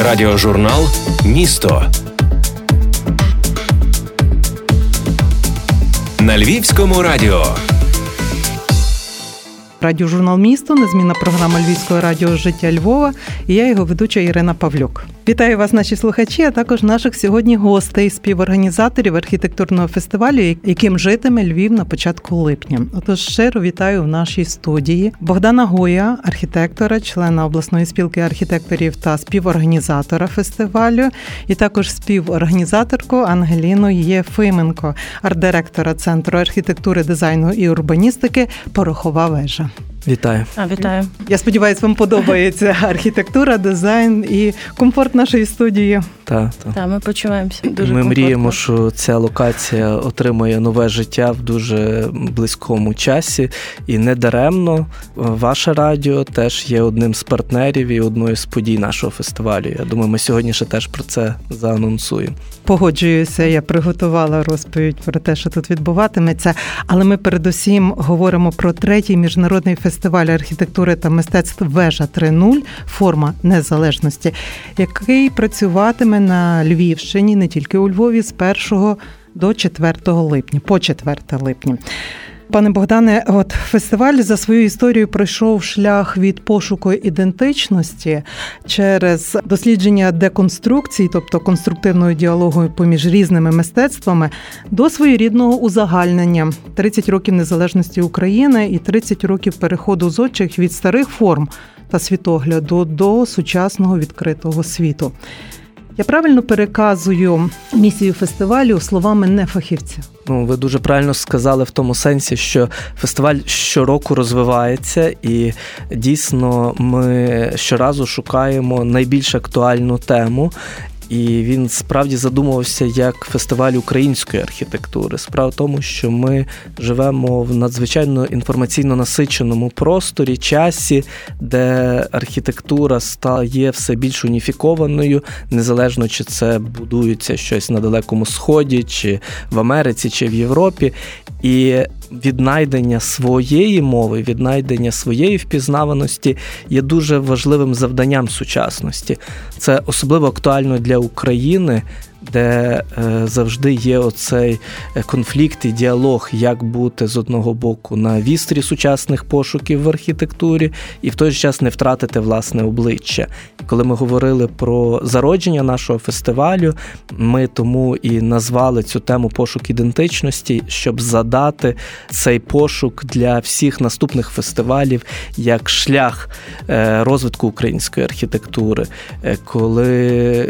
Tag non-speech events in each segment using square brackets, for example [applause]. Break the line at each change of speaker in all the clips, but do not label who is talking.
Радіожурнал Місто на Львівському радіо.
Радіожурнал місто, незмінна програма Львівського радіо Життя Львова. І я його ведуча Ірина Павлюк. Вітаю вас, наші слухачі, а також наших сьогодні гостей, співорганізаторів архітектурного фестивалю, яким житиме Львів на початку липня. Отож, щиро вітаю в нашій студії Богдана Гоя, архітектора, члена обласної спілки архітекторів та співорганізатора фестивалю, і також співорганізаторку Ангеліну Єфименко, арт-директора Центру архітектури, дизайну і урбаністики Порохова вежа.
Вітаю.
А, Вітаю.
Я сподіваюся, вам подобається [laughs] архітектура, дизайн і комфорт нашої студії.
Так, так.
Та, ми почуваємося дуже
Ми
комфортно.
мріємо, що ця локація отримає нове життя в дуже близькому часі, і не даремно ваше радіо теж є одним з партнерів і одною з подій нашого фестивалю. Я думаю, ми сьогодні ще теж про це заанонсуємо.
Погоджуюся, я приготувала розповідь про те, що тут відбуватиметься. Але ми передусім говоримо про третій міжнародний фестиваль архітектури та мистецтв Вежа 3.0 форма незалежності, який працюватиме на Львівщині не тільки у Львові з 1 до 4 липня, по 4 липня. Пане Богдане, от фестиваль за свою історію пройшов шлях від пошуку ідентичності через дослідження деконструкції, тобто конструктивного діалогу поміж різними мистецтвами, до своєрідного узагальнення 30 років незалежності України і 30 років переходу зодчих від старих форм та світогляду до сучасного відкритого світу. Я правильно переказую місію фестивалю словами не фахівця.
Ну, ви дуже правильно сказали в тому сенсі, що фестиваль щороку розвивається, і дійсно ми щоразу шукаємо найбільш актуальну тему. І він справді задумувався як фестиваль української архітектури. Справа в тому, що ми живемо в надзвичайно інформаційно насиченому просторі, часі, де архітектура стає все більш уніфікованою, незалежно чи це будується щось на Далекому Сході, чи в Америці, чи в Європі. І віднайдення своєї мови, віднайдення своєї впізнаваності є дуже важливим завданням сучасності. Це особливо актуально для України. Де е, завжди є оцей конфлікт і діалог, як бути з одного боку на вістрі сучасних пошуків в архітектурі, і в той же час не втратити власне обличчя. Коли ми говорили про зародження нашого фестивалю, ми тому і назвали цю тему пошук ідентичності, щоб задати цей пошук для всіх наступних фестивалів як шлях е, розвитку української архітектури. Е, коли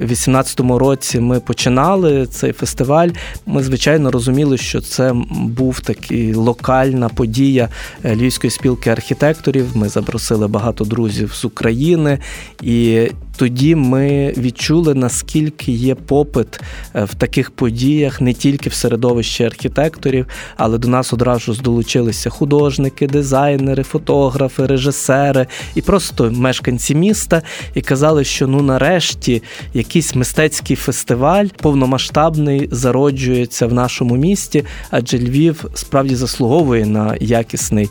в 18-му році ми починали цей фестиваль, ми звичайно розуміли, що це був такий локальна подія Львівської спілки архітекторів. Ми запросили багато друзів з України і. Тоді ми відчули, наскільки є попит в таких подіях не тільки в середовищі архітекторів, але до нас одразу долучилися художники, дизайнери, фотографи, режисери і просто мешканці міста, і казали, що ну нарешті якийсь мистецький фестиваль повномасштабний зароджується в нашому місті, адже Львів справді заслуговує на якісний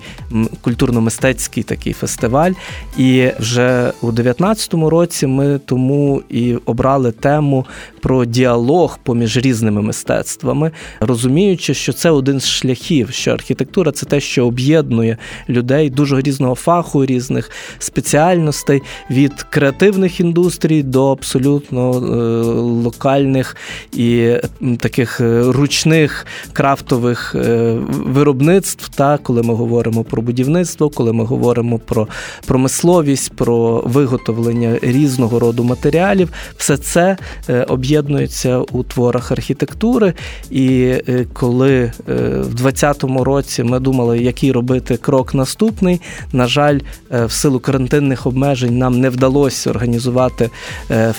культурно-мистецький такий фестиваль. І вже у 19-му році ми тому і обрали тему про діалог поміж різними мистецтвами, розуміючи, що це один з шляхів, що архітектура це те, що об'єднує людей дуже різного фаху, різних спеціальностей від креативних індустрій до абсолютно е, локальних і таких ручних крафтових е, виробництв. Та коли ми говоримо про будівництво, коли ми говоримо про промисловість, про виготовлення різного роду матеріалів, все це об'єднується у творах архітектури. І коли в 20-му році ми думали, який робити крок наступний, на жаль, в силу карантинних обмежень нам не вдалося організувати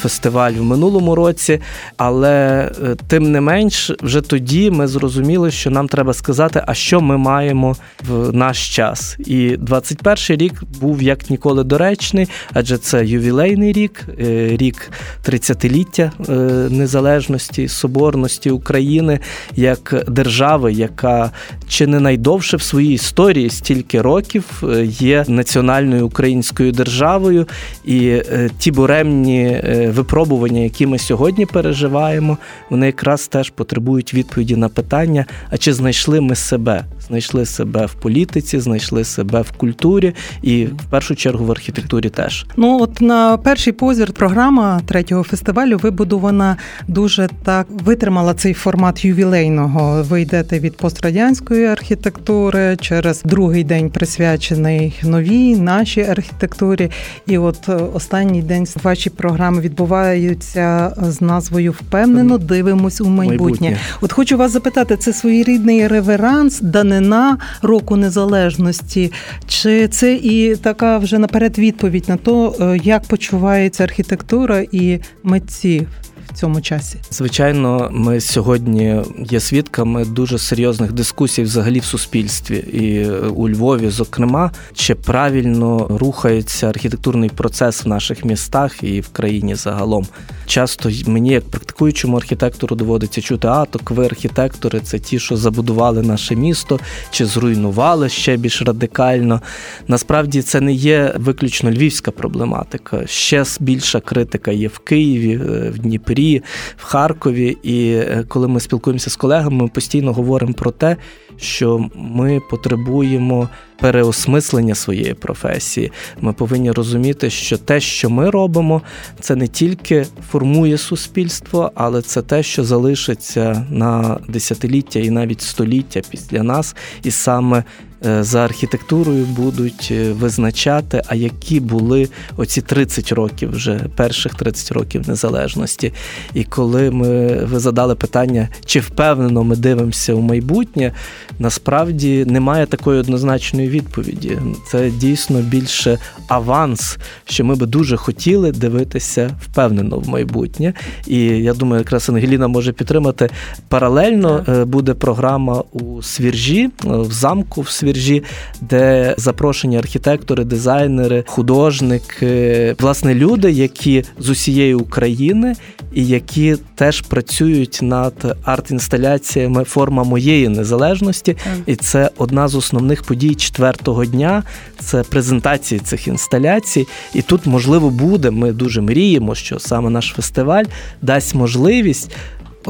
фестиваль в минулому році, але тим не менш, вже тоді ми зрозуміли, що нам треба сказати, а що ми маємо в наш час. І 21-й рік був як ніколи доречний, адже це ювілейний рік рік, е, рік 30-ліття е, незалежності, соборності України як держави, яка чи не найдовше в своїй історії стільки років є національною українською державою, і ті буремні випробування, які ми сьогодні переживаємо, вони якраз теж потребують відповіді на питання: а чи знайшли ми себе? Знайшли себе в політиці, знайшли себе в культурі і в першу чергу в архітектурі теж.
Ну от на перший позір програма третього фестивалю вибудована дуже так витримала цей формат ювілейного. Ви йдете від пострадянської архітектури через другий день присвячений новій нашій архітектурі. І от останній день ваші програми відбуваються з назвою Впевнено дивимось у майбутнє. майбутнє. От хочу вас запитати, це своєрідний реверанс, данина року незалежності, чи це і така вже наперед відповідь на то, е, як почувається архітектура і митці? в цьому часі?
Звичайно, ми сьогодні є свідками дуже серйозних дискусій взагалі в суспільстві, і у Львові, зокрема, чи правильно рухається архітектурний процес в наших містах і в країні загалом. Часто мені, як практикуючому архітектору, доводиться чути, а так ви архітектори, це ті, що забудували наше місто, чи зруйнували ще більш радикально. Насправді це не є виключно львівська проблематика. Ще більша критика є в Києві, е, в Дніпрі, в Харкові. І е, коли ми спілкуємося з колегами, ми постійно говоримо про те, що ми потребуємо переосмислення своєї професії. Ми повинні розуміти, що те, що ми робимо, це не тільки формує суспільство, але це те, що залишиться на десятиліття і навіть століття після нас, і саме Е, за архітектурою будуть е, визначати, а які були оці 30 років, вже перших 30 років незалежності. І коли ми ви задали питання, чи впевнено ми дивимося у майбутнє, насправді немає такої однозначної відповіді. Це дійсно більше аванс, що ми би дуже хотіли дивитися впевнено в майбутнє. І я думаю, якраз Ангеліна може підтримати паралельно. Е, буде програма у Свіржі в замку в Свіржі де запрошені архітектори, дизайнери, художники, власне, люди, які з усієї України і які теж працюють над арт-інсталяціями форма моєї незалежності. І це одна з основних подій четвертого дня. Це презентації цих інсталяцій. І тут можливо буде. Ми дуже мріємо, що саме наш фестиваль дасть можливість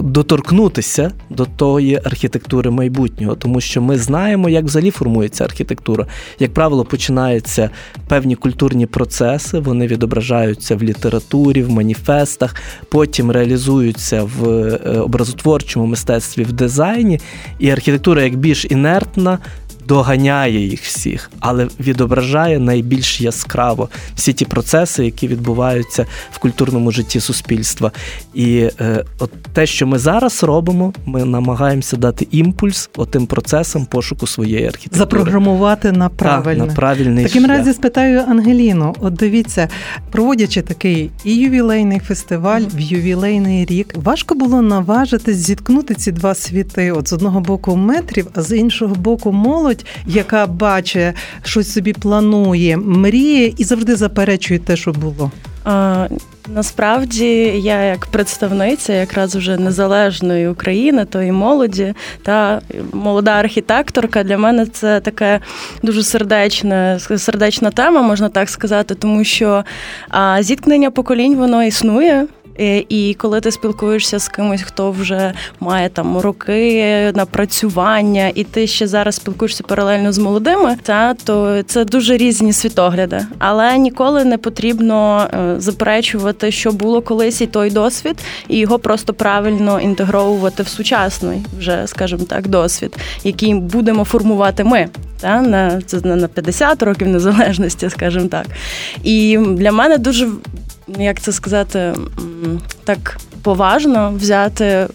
доторкнутися до тої архітектури майбутнього, тому що ми знаємо, як взагалі формується архітектура. Як правило, починаються певні культурні процеси, вони відображаються в літературі, в маніфестах, потім реалізуються в е, образотворчому мистецтві, в дизайні, і архітектура як більш інертна доганяє їх всіх, але відображає найбільш яскраво всі ті процеси, які відбуваються в культурному житті суспільства. І е, от те, що ми зараз робимо, ми намагаємося дати імпульс отим процесам пошуку своєї архітектури.
Запрограмувати на правильне.
Так, на правильний
Таким шлях. разі спитаю Ангеліну. От дивіться, проводячи такий і ювілейний фестиваль в ювілейний рік, важко було наважитись зіткнути ці два світи. От з одного боку метрів, а з іншого боку, молодь молодь, яка бачить, щось собі планує, мріє і завжди заперечує те, що було.
А, Насправді я як представниця якраз вже незалежної України, тої молоді та молода архітекторка для мене це таке дуже сердечна, сердечна тема, можна так сказати, тому що а, зіткнення поколінь воно існує. Е, і коли ти спілкуєшся з кимось, хто вже має там роки напрацювання, і ти ще зараз спілкуєшся паралельно з молодими, та то це дуже різні світогляди, але ніколи не потрібно е, заперечувати, що було колись і той досвід, і його просто правильно інтегровувати в сучасний, вже скажімо так, досвід, який будемо формувати ми. Та на це на 50 років незалежності, скажімо так. І для мене дуже як це сказати, так поважно взяти е,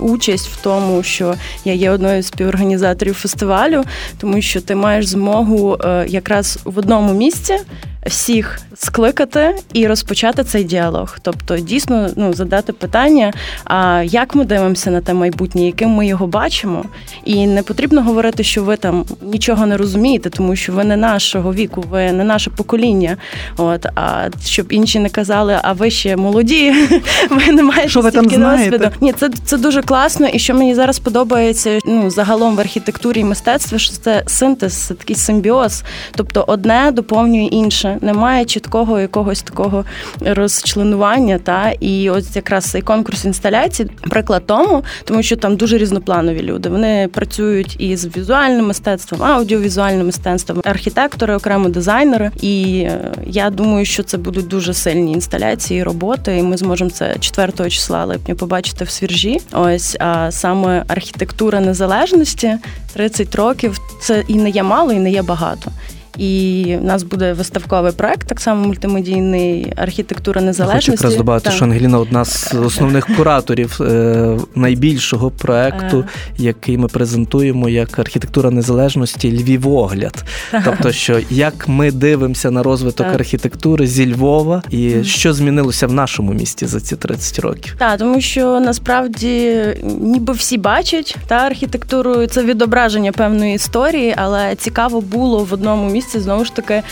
участь в тому, що я є одною з співорганізаторів фестивалю, тому що ти маєш змогу е, якраз в одному місці всіх скликати і розпочати цей діалог. Тобто, дійсно, ну задати питання, а як ми дивимося на те майбутнє, яким ми його бачимо, і не потрібно говорити, що ви там нічого не розумієте, тому що ви не нашого віку, ви не наше покоління. От а щоб інші не казали, а ви ще молоді, [laughs] ви не маєте
що ви там знаєте?
Ні, це це дуже класно, і що мені зараз подобається ну загалом в архітектурі і мистецтві, що це синтез, це такий симбіоз. Тобто одне доповнює інше. Немає чіткого якогось такого розчленування. Та і ось якраз цей конкурс інсталяцій, приклад тому, тому що там дуже різнопланові люди. Вони працюють із візуальним мистецтвом, аудіовізуальним мистецтвом, архітектори, окремо дизайнери. І е, я думаю, що це будуть дуже сильні інсталяції, роботи, і ми зможемо це 4 числа липня побачити в свіржі. Ось а саме архітектура незалежності 30 років. Це і не є мало, і не є багато. І в нас буде виставковий проект, так само мультимедійний архітектура незалежності.
Хочу якраз додати, що Ангеліна одна з основних кураторів е, найбільшого проекту, який ми презентуємо як архітектура незалежності Львівогляд. Тобто, що як ми дивимося на розвиток архітектури зі Львова, і що змінилося в нашому місті за ці 30 років.
Так, тому що насправді ніби всі бачать та архітектуру, це відображення певної історії, але цікаво було в одному місці місці знову ж таки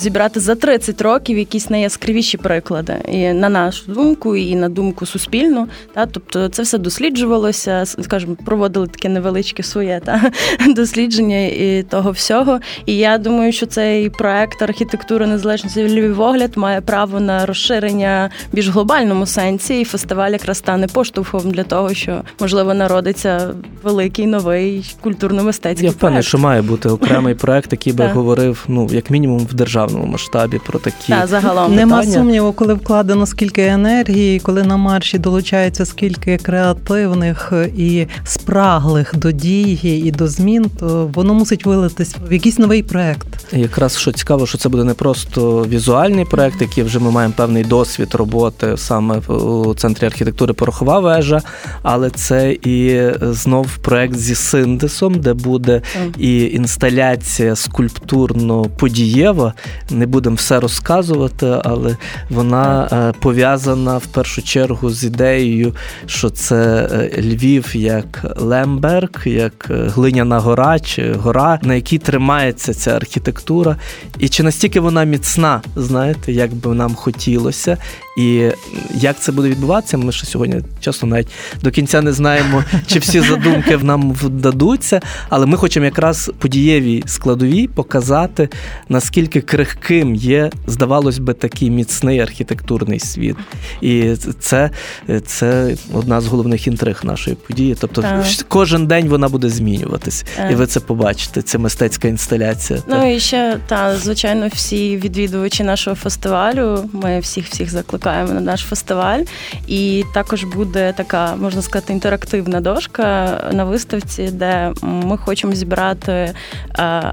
зібрати за 30 років якісь найяскравіші приклади, і на нашу думку, і на думку суспільну. Та тобто це все досліджувалося, скажімо, проводили таке невеличке своє та [laughs] дослідження і того всього. І я думаю, що цей проект архітектури незалежності Львівогляд має право на розширення в більш глобальному сенсі, і фестиваль якраз стане поштовхом для того, що можливо народиться великий новий культурно-мистецький.
Я впевнений, що має бути окремий проект, який би говорив ну як мінімум в державі державному масштабі про такі
Та, загалом
нема сумніву, коли вкладено скільки енергії, коли на марші долучається скільки креативних і спраглих до дії і до змін, то воно мусить вилитись в якийсь новий проект.
Якраз що цікаво, що це буде не просто візуальний проект, який вже ми маємо певний досвід роботи саме у центрі архітектури Порохова вежа, але це і знов проект зі синтезом, де буде і інсталяція скульптурно подієва, не будемо все розказувати, але вона е, пов'язана в першу чергу з ідеєю, що це е, Львів як Лемберг, як е, глиняна гора чи гора, на якій тримається ця архітектура, і чи настільки вона міцна, знаєте, як би нам хотілося, і як це буде відбуватися, ми ще сьогодні часто навіть до кінця не знаємо, чи всі задумки в нам вдадуться, але ми хочемо якраз подієвій складовій показати, наскільки крихким є, здавалось би, такий міцний архітектурний світ. І це це одна з головних інтриг нашої події. Тобто так. кожен день вона буде змінюватись, так. і ви це побачите. Це мистецька інсталяція.
Ну так. і ще та звичайно, всі відвідувачі нашого фестивалю. Ми всіх всіх закликаємо на наш фестиваль. І також буде така, можна сказати, інтерактивна дошка на виставці, де ми хочемо зібрати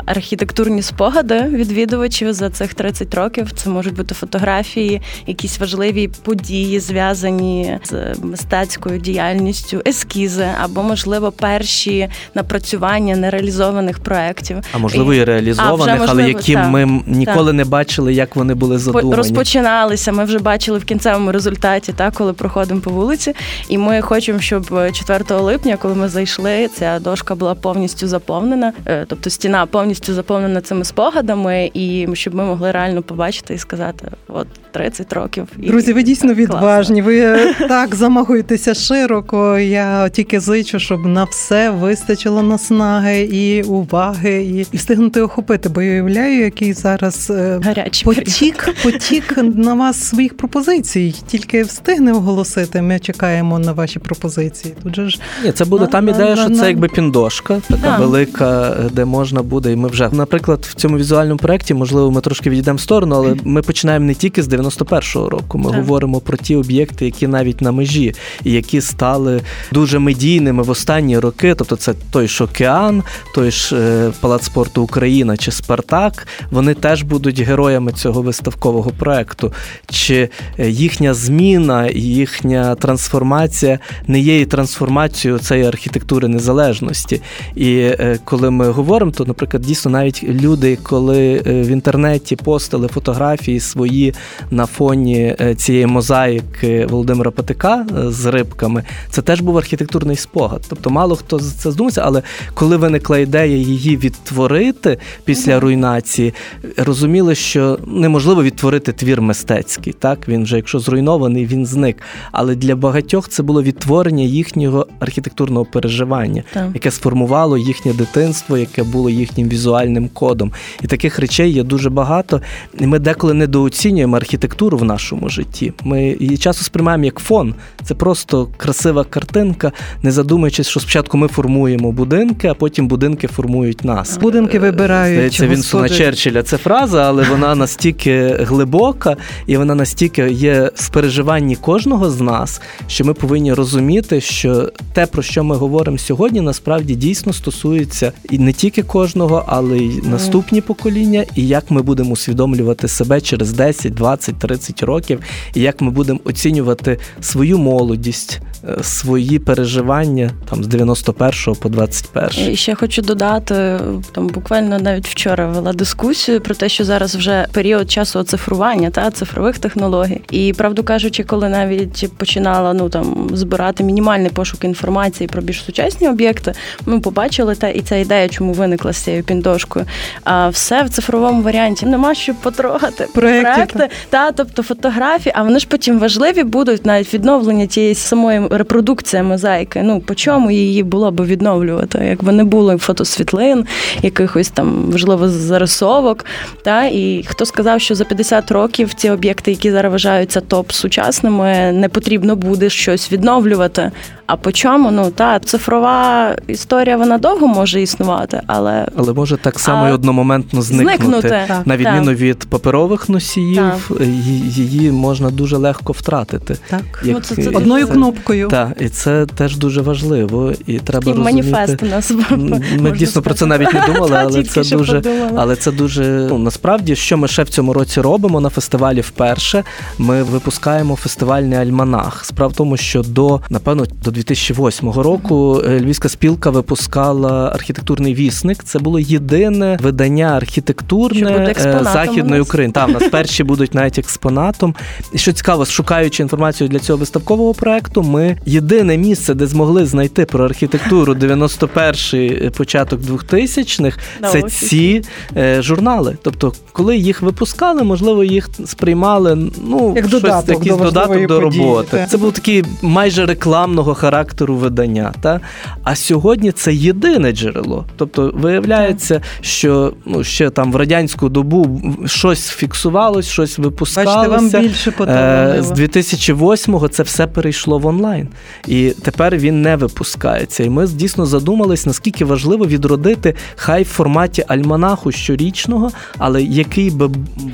архітектурні спогади відвідувачів за цих 30 років. Це можуть бути фотографії, якісь важливі події, зв'язані з мистецькою діяльністю, ескізи або, можливо, перші напрацювання нереалізованих проєктів.
А можливо, і реалізованих, а, можливо, але які так, ми ніколи так. не бачили, як вони були задумані.
Розпочиналися. Ми вже бачили в кінцевому результаті, так, коли проходимо по вулиці. І ми хочемо, щоб 4 липня, коли ми зайшли, ця дошка була повністю заповнена, е, тобто стіна повністю заповнена цими спогадами, і щоб ми могли реально побачити і сказати, от 30 років.
Друзі, ви дійсно відважні. Ви е, [laughs] так замагуєтеся широко. Я тільки зичу, щоб на все вистачило наснаги і уваги, і, і встигнути охопити. Бо я уявляю, який зараз е,
Гарячий
потік, потік на вас своїх пропозицій. Тільки встигне оголосити. Ми чекаємо на ваші пропозиції. Тут же ж
Ні, це буде на, там ідея, на, що на, це якби піндошка, така да. велика, де можна буде. І ми вже, наприклад, в цьому візуальному проєкті, можливо, ми трошки відійдемо в сторону, але ми починаємо не тільки з 91-го року. Ми так. говоримо про ті об'єкти, які навіть на межі, і які стали дуже медійними в останні роки. Тобто, це той ж океан, той ж е, Палац спорту Україна чи Спартак. Вони теж будуть героями цього виставкового проекту. Чи е, їхня зміна, їхня трансформація не є і трансформацією цієї архітектури незалежності. І е, коли ми говоримо, то, наприклад, дійсно навіть люди, коли в інтернеті постили фотографії свої на фоні цієї мозаїки Володимира Патика з рибками, це теж був архітектурний спогад. Тобто, мало хто це здумався, але коли виникла ідея її відтворити після руйнації, розуміли, що неможливо відтворити твір мистецький. Так він вже, якщо зруйнований, він зник. Але для багатьох це було відтворення їхнього архітектурного переживання, так. яке сформувало їхнє дитинство, яке було їхнім візуальним кодом. І таких речей є дуже багато. І ми деколи недооцінюємо архітектуру в нашому житті. Ми її часто сприймаємо як фон. Це просто красива картинка, не задумуючись, що спочатку ми формуємо будинки, а потім будинки формують нас.
Будинки вибирають.
Здається, Вінсона Черчилля це фраза, але вона настільки глибока і вона настільки є в переживанні кожного з нас, що ми повинні розуміти, що те, про що ми говоримо сьогодні, насправді дійсно стосується і не тільки кожного, але й наступні покоління, і як ми будемо усвідомлювати себе через 10, 20, 30 років, і як ми будемо оцінювати свою молодість, е, свої переживання там з 91 по 21.
І ще хочу додати там буквально навіть вчора вела дискусію про те, що зараз вже період часу оцифрування та цифрових технологій. І правду кажучи, коли навіть починала ну там збирати мінімальний пошук інформації про більш сучасні об'єкти, ми побачили та і ця ідея, чому виникла з цією піндошкою. А все в цифровому варіанті нема що потрогати. Проекти, проекти та тобто фотографії, а вони ж потім важливі будуть навіть відновлення тієї самої репродукції мозаїки. Ну по чому її було би відновлювати, якби не було фотосвітлин, якихось там можливо зарисовок. Та і хто сказав, що за 50 років ці об'єкти, які зараз вважаються топ сучасними, не потрібно буде щось відновлювати. А по чому? Ну та цифрова історія вона довго може існувати, але
але може так само а... і одномоментно зникнути. зникнути. Так, На відміну так. від паперових носіїв, так. Її можна дуже легко втратити.
Так, Як... ну, це, це одною це... кнопкою.
Так, і це теж дуже важливо. І треба Такий розуміти...
маніфест у нас
ми дійсно про це навіть не думали, але це дуже але це дуже ну насправді, що ми ще в цьому році робимо на фестивалі вперше. Ми випускаємо фестивальний альманах. Справа в тому, що до напевно до 2008 року е, Львівська спілка випускала архітектурний вісник. Це було єдине видання архітектурне е, західної України. Там нас перші будуть навіть експонатом. І що цікаво, шукаючи інформацію для цього виставкового проекту, ми єдине місце, де змогли знайти про архітектуру 91-й е, початок 2000-х, це ці е, журнали. Тобто, коли їх випускали, можливо, їх сприймали ну
як щось, додаток
якийсь
до
додаток
до
роботи. Та. Це був такий майже рекламного характеру видання. Та? А сьогодні це єдине джерело. Тобто, виявляється, що ну, ще там в радянську добу щось фіксувалось, щось випускалося. Бачите,
вам більше е,
З 2008-го це все перейшло в онлайн. І тепер він не випускається. І ми дійсно задумались, наскільки важливо відродити хай в форматі альманаху щорічного, але який би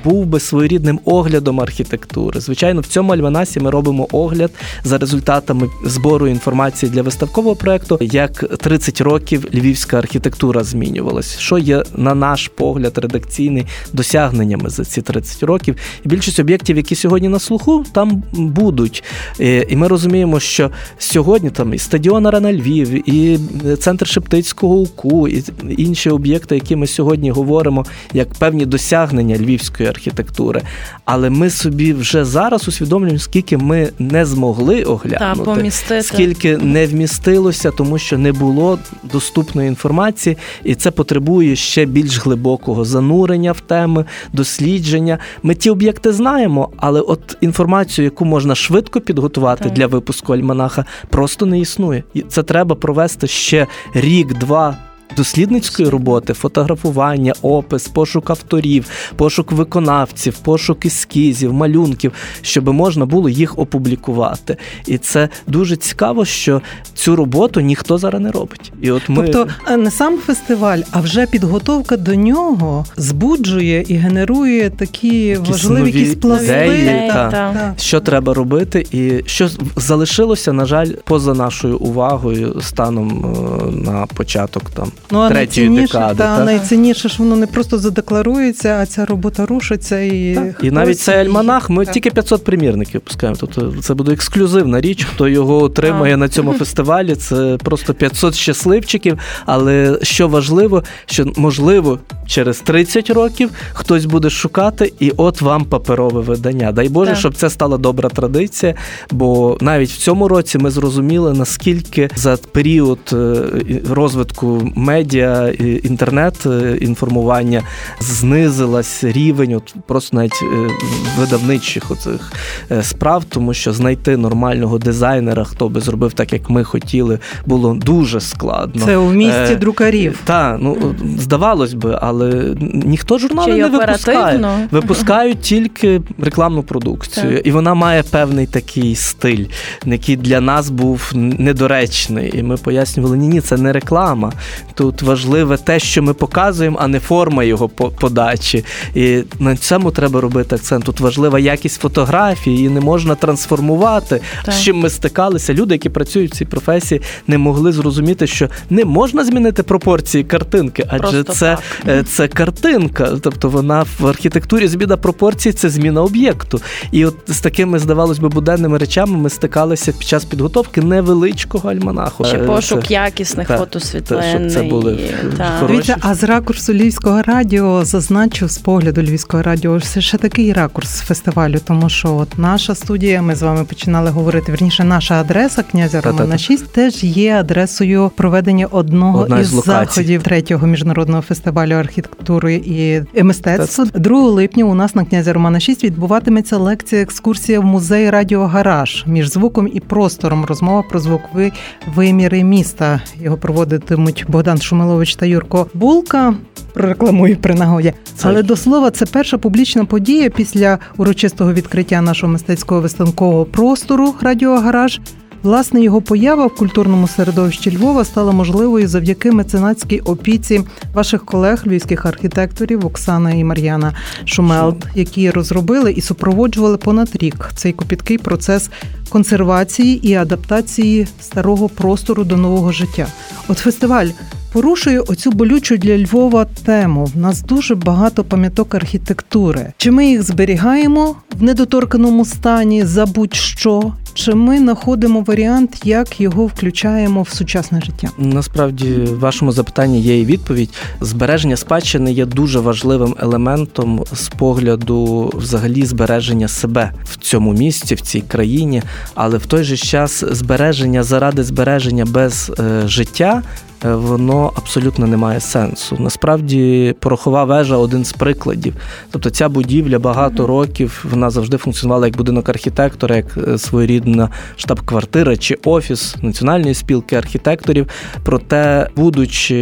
був би своєрідним оглядом архітектури. Звичайно, в цьому альманасі ми робимо огляд за результатами збору інформації для виставкового проекту, як 30 років львівська архітектура змінювалась. Що є на наш погляд редакційний досягненнями за ці 30 років. І більшість об'єктів, які сьогодні на слуху, там будуть. Е, і ми розуміємо, що сьогодні там і стадіон Арена Львів, і центр Шептицького УКУ, і інші об'єкти, які ми сьогодні говоримо, як певні досягнення львівської архітектури. Але ми собі вже зараз усвідомлюємо, скільки ми не змогли оглянути,
Та,
скільки не вмістилося, тому що не було доступної інформації, і це потребує ще більш глибокого занурення в теми, дослідження. Ми ті об'єкти знаємо, але от інформацію, яку можна швидко підготувати так. для випуску альманаха, просто не існує. І це треба провести ще рік-два дослідницької роботи, фотографування, опис, пошук авторів, пошук виконавців, пошук ескізів, малюнків, щоб можна було їх опублікувати. І це дуже цікаво, що цю роботу ніхто зараз не робить. І от ми
тобто е, не сам фестиваль, а вже підготовка до нього збуджує і генерує такі
Якісь
важливі
нові
якісь пласти.
ідеї,
та.
так.
що треба робити, і що залишилося, на жаль, поза нашою увагою станом е, на початок там
Ну, а
третьої декади.
та,
так?
найцінніше, що воно не просто задекларується, а ця робота рушиться і
І навіть цей альманах ми
так.
тільки 500 примірників пускаємо. Тобто це буде ексклюзивна річ. Хто його отримає
Так.
на цьому фестивалі, це просто 500 щасливчиків. Але що важливо, що можливо через 30 років хтось буде шукати, і от вам паперове видання. Дай Боже,
Так.
щоб це стала добра традиція. Бо навіть в цьому році ми зрозуміли, наскільки за період е, розвитку медіа, інтернет е, інформування знизилась рівень, от просто навіть е, видавничих оцих е, справ, тому що знайти нормального дизайнера, хто би зробив так, як ми хотіли, було дуже складно.
Це у місті
Е,
друкарів.
Так, ну здавалось би, але ніхто журнали
Чи
не випускає.
оперативно.
Випускають [laughs] тільки рекламну продукцію,
Так.
і вона має певний такий стиль, який для нас був недоречний. І ми пояснювали, ні, ні, це не реклама. Тут важливе те, що ми показуємо, а не форма його подачі. І на цьому треба робити акцент. Тут важлива якість фотографії, її не можна трансформувати.
Так.
З чим ми стикалися? Люди, які працюють в цій професії, не могли зрозуміти, що не можна змінити пропорції картинки, адже
Просто
це,
так.
е, це картинка. Тобто вона в архітектурі зміна пропорцій це зміна об'єкту. І от з такими, здавалось би, буденними речами ми стикалися під час підготовки невеличкого альманаху.
Чи
Е,
пошук
це-
якісних фотосвітлин.
це були хороші.
Дивіться, а з ракурсу Львівського радіо зазначу з погляду Львівського радіо це ще такий ракурс фестивалю, тому що от наша студія, ми з вами починали говорити. Верніше, наша адреса князя Романа 6 теж є адресою проведення одного
Одна
із
із
заходів третього міжнародного фестивалю архітектури і мистецтва. 2 липня у нас на князя Романа 6 відбуватиметься лекція екскурсія в музей Радіо Гараж між звуком і простором. Розмова про звукові виміри міста. Його проводитимуть Богдан Шумилович та Юрко Булка. Прорекламую при нагоді. Але до слова, це перша публічна подія після урочистого відкриття нашого мистецького виставкового простору Радіо Гараж. Власне, його поява в культурному середовищі Львова стала можливою завдяки меценатській опіці ваших колег, львівських архітекторів Оксана і Мар'яна Шумелт, які розробили і супроводжували понад рік цей копіткий процес консервації і адаптації старого простору до нового життя. От фестиваль порушує оцю болючу для Львова тему. В нас дуже багато пам'яток архітектури. Чи ми їх зберігаємо в недоторканому стані за будь-що? Чи ми знаходимо варіант, як його включаємо в сучасне життя?
Насправді, в вашому запитанні є і відповідь. Збереження спадщини є дуже важливим елементом з погляду взагалі збереження себе в цьому місці, в цій країні, але в той же час збереження заради збереження без е, життя. Е, Воно абсолютно не має сенсу. Насправді, порохова вежа один з прикладів. Тобто, ця будівля багато років вона завжди функціонувала як будинок архітектора, як е, своєрідна штаб-квартира чи офіс національної спілки архітекторів. Проте, будучи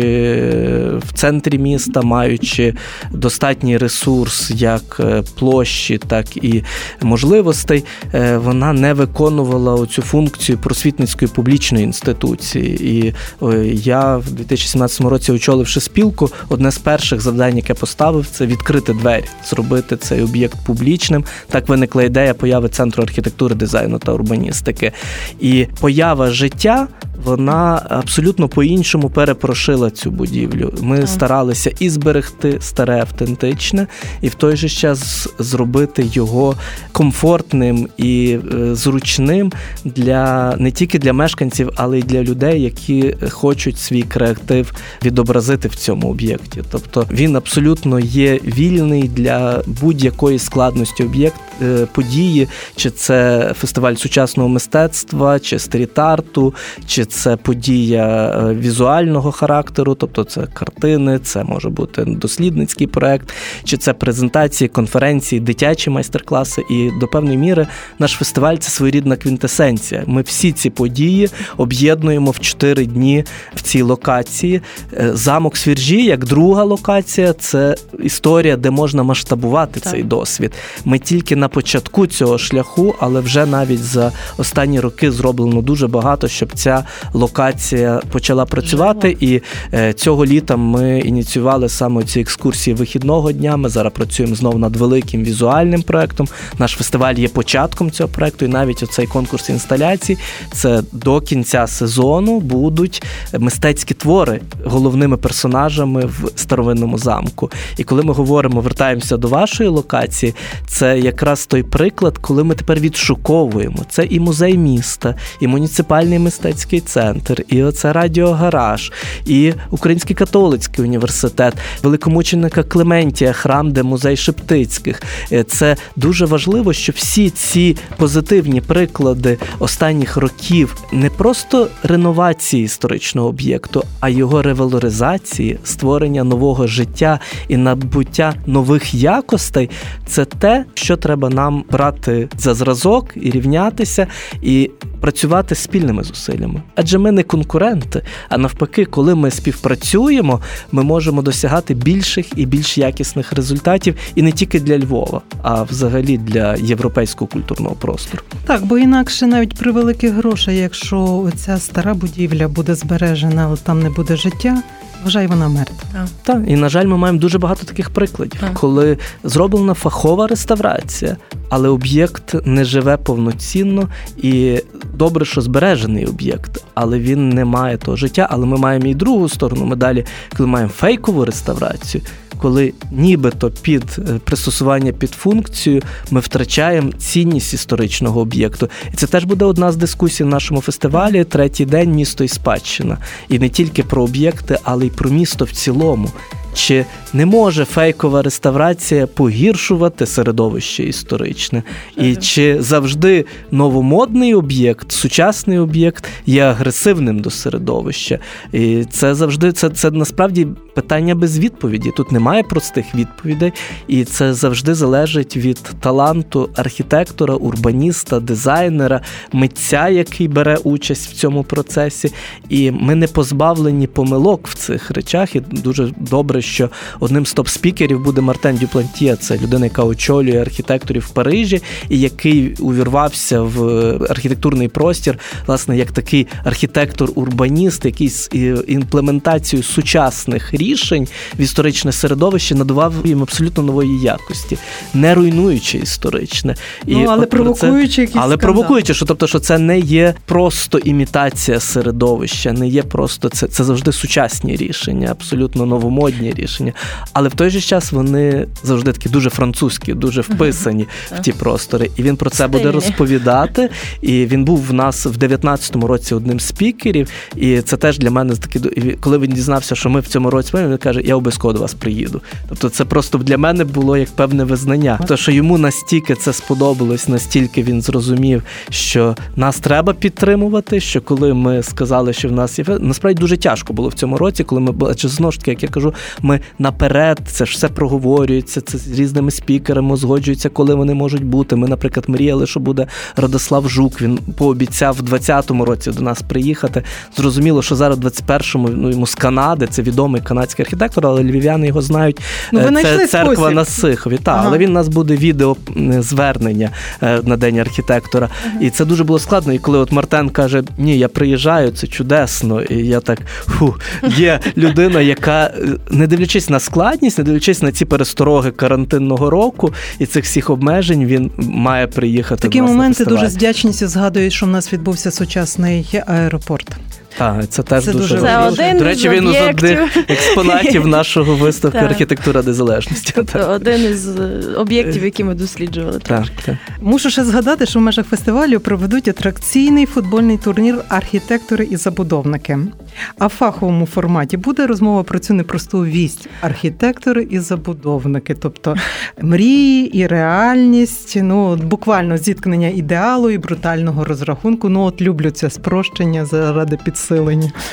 в центрі міста, маючи достатній ресурс як е, площі, так і можливостей, е, вона не виконувала оцю функцію просвітницької публічної інституції. І е, я в 2017 році, очоливши спілку, одне з перших завдань, яке поставив, це відкрити двері, зробити цей об'єкт публічним. Так виникла ідея появи центру архітектури, дизайну та урбаністики. І поява життя. Вона абсолютно по-іншому перепрошила цю будівлю. Ми
Так.
старалися і зберегти старе автентичне, і в той же час зробити його комфортним і е, зручним для не тільки для мешканців, але й для людей, які хочуть свій креатив відобразити в цьому об'єкті. Тобто він абсолютно є вільний для будь-якої складності об'єкт е, події, чи це фестиваль сучасного мистецтва, чи стріт-арту, чи це подія візуального характеру, тобто це картини, це може бути дослідницький проект, чи це презентації, конференції, дитячі майстер-класи. І до певної міри наш фестиваль це своєрідна квінтесенція. Ми всі ці події об'єднуємо в чотири дні в цій локації. Е, замок Свіржі, як друга локація, це історія, де можна масштабувати так. цей досвід. Ми тільки на початку цього шляху, але вже навіть за останні роки зроблено дуже багато, щоб ця локація почала працювати. І е, цього літа ми ініціювали саме ці екскурсії вихідного дня. Ми зараз працюємо знову над великим візуальним проектом. Наш фестиваль є початком цього проекту, і навіть оцей конкурс інсталяцій це до кінця сезону будуть мистецькі твори головними персонажами в старовинному замку. І коли ми говоримо, вертаємося до вашої локації, це якраз той приклад, коли ми тепер відшуковуємо. Це і музей міста, і муніципальний мистецький центр, і оце радіогараж, і Український католицький університет, великомученика Клементія, храм, де музей Шептицьких. Е, це дуже важливо, що всі ці позитивні приклади останніх років не просто реновації історичного об'єкту, а його ревалоризації, створення нового життя і набуття нових якостей це те, що треба нам брати за зразок і рівнятися, і працювати спільними зусиллями. Адже ми не конкуренти. А навпаки, коли ми співпрацюємо, ми можемо досягати більших і більш якісних результатів, і не тільки для Львова, а взагалі для європейського культурного простору.
Так, бо інакше навіть при великих грошах, якщо ця стара будівля буде збережена, але там не буде життя. Вважаю, вона мертва.
Так, і на жаль, ми маємо дуже багато таких прикладів, так. коли зроблена фахова реставрація, але об'єкт не живе повноцінно і добре, що збережений об'єкт, але він не має того життя. Але ми маємо і другу сторону медалі, коли маємо фейкову реставрацію коли нібито під е, пристосування під функцію ми втрачаємо цінність історичного об'єкту. І це теж буде одна з дискусій в нашому фестивалі Третій день місто і спадщина. І не тільки про об'єкти, але й про місто в цілому. Чи не може фейкова реставрація погіршувати середовище історичне? І чи завжди новомодний об'єкт, сучасний об'єкт є агресивним до середовища? І це завжди це, це насправді питання без відповіді. Тут немає простих відповідей, і це завжди залежить від таланту архітектора, урбаніста, дизайнера, митця, який бере участь в цьому процесі. І ми не позбавлені помилок в цих речах. І дуже добре, що одним з топ-спікерів буде Мартен Дюплантє. Це людина, яка очолює архітекторів в Парижі, і який увірвався в архітектурний простір, власне, як такий архітектор-урбаніст, який з імплементацією сучасних рішень в історичне середовище надавав їм абсолютно нової якості, не руйнуючи історичне.
І ну, але провокуючи якісь
але провокуючи, що тобто, що це не є просто імітація середовища, не є просто це, це завжди сучасні рішення, абсолютно новомодні рішення. Але в той же час вони завжди такі дуже французькі, дуже вписані в ті простори. І він про це буде розповідати. І він був в нас в 19-му році одним з спікерів. І це теж для мене такі коли він дізнався, що ми в цьому році він каже, я обов'язково до вас приїду. Тобто, це просто для мене було як певне визнання. То що йому настільки це сподобалось, настільки він зрозумів, що нас треба підтримувати. Що коли ми сказали, що в нас є насправді дуже тяжко було в цьому році, коли ми бачимо знову ж таки, як я кажу, ми наперед це ж все проговорюється, це з різними спікерами узгоджується, коли вони можуть бути. Ми, наприклад, мріяли, що буде Радослав Жук. Він пообіцяв в 20-му році до нас приїхати. Зрозуміло, що зараз в 21-му ну йому з Канади, це відомий канадський архітектор, але львів'яни його знають. Ну, ви це церква спосіб. на Сихові. Та, ага. але він у нас буде відео звернення е, на день архітектора. Ага. І це дуже було складно. І коли от Мартен каже: Ні, я приїжджаю, це чудесно. І я так фу, є [laughs] людина, яка е, не дивлячись на складність, не дивлячись на ці перестороги карантинного року і цих всіх обмежень, він має приїхати.
Такі моменти дуже з вдячністю згадують, що в нас відбувся сучасний аеропорт.
Так, це теж
це
дуже,
дуже важливо. Один
До речі, він з одних експонатів [laughs] нашого виставки архітектура незалежності.
Тобто один із е, об'єктів, які ми досліджували.
Так, так.
Мушу ще згадати, що в межах фестивалю проведуть атракційний футбольний турнір архітектори і забудовники. А в фаховому форматі буде розмова про цю непросту вість архітектори і забудовники, тобто мрії і реальність, ну буквально зіткнення ідеалу і брутального розрахунку. Ну от люблю це спрощення заради підсилення.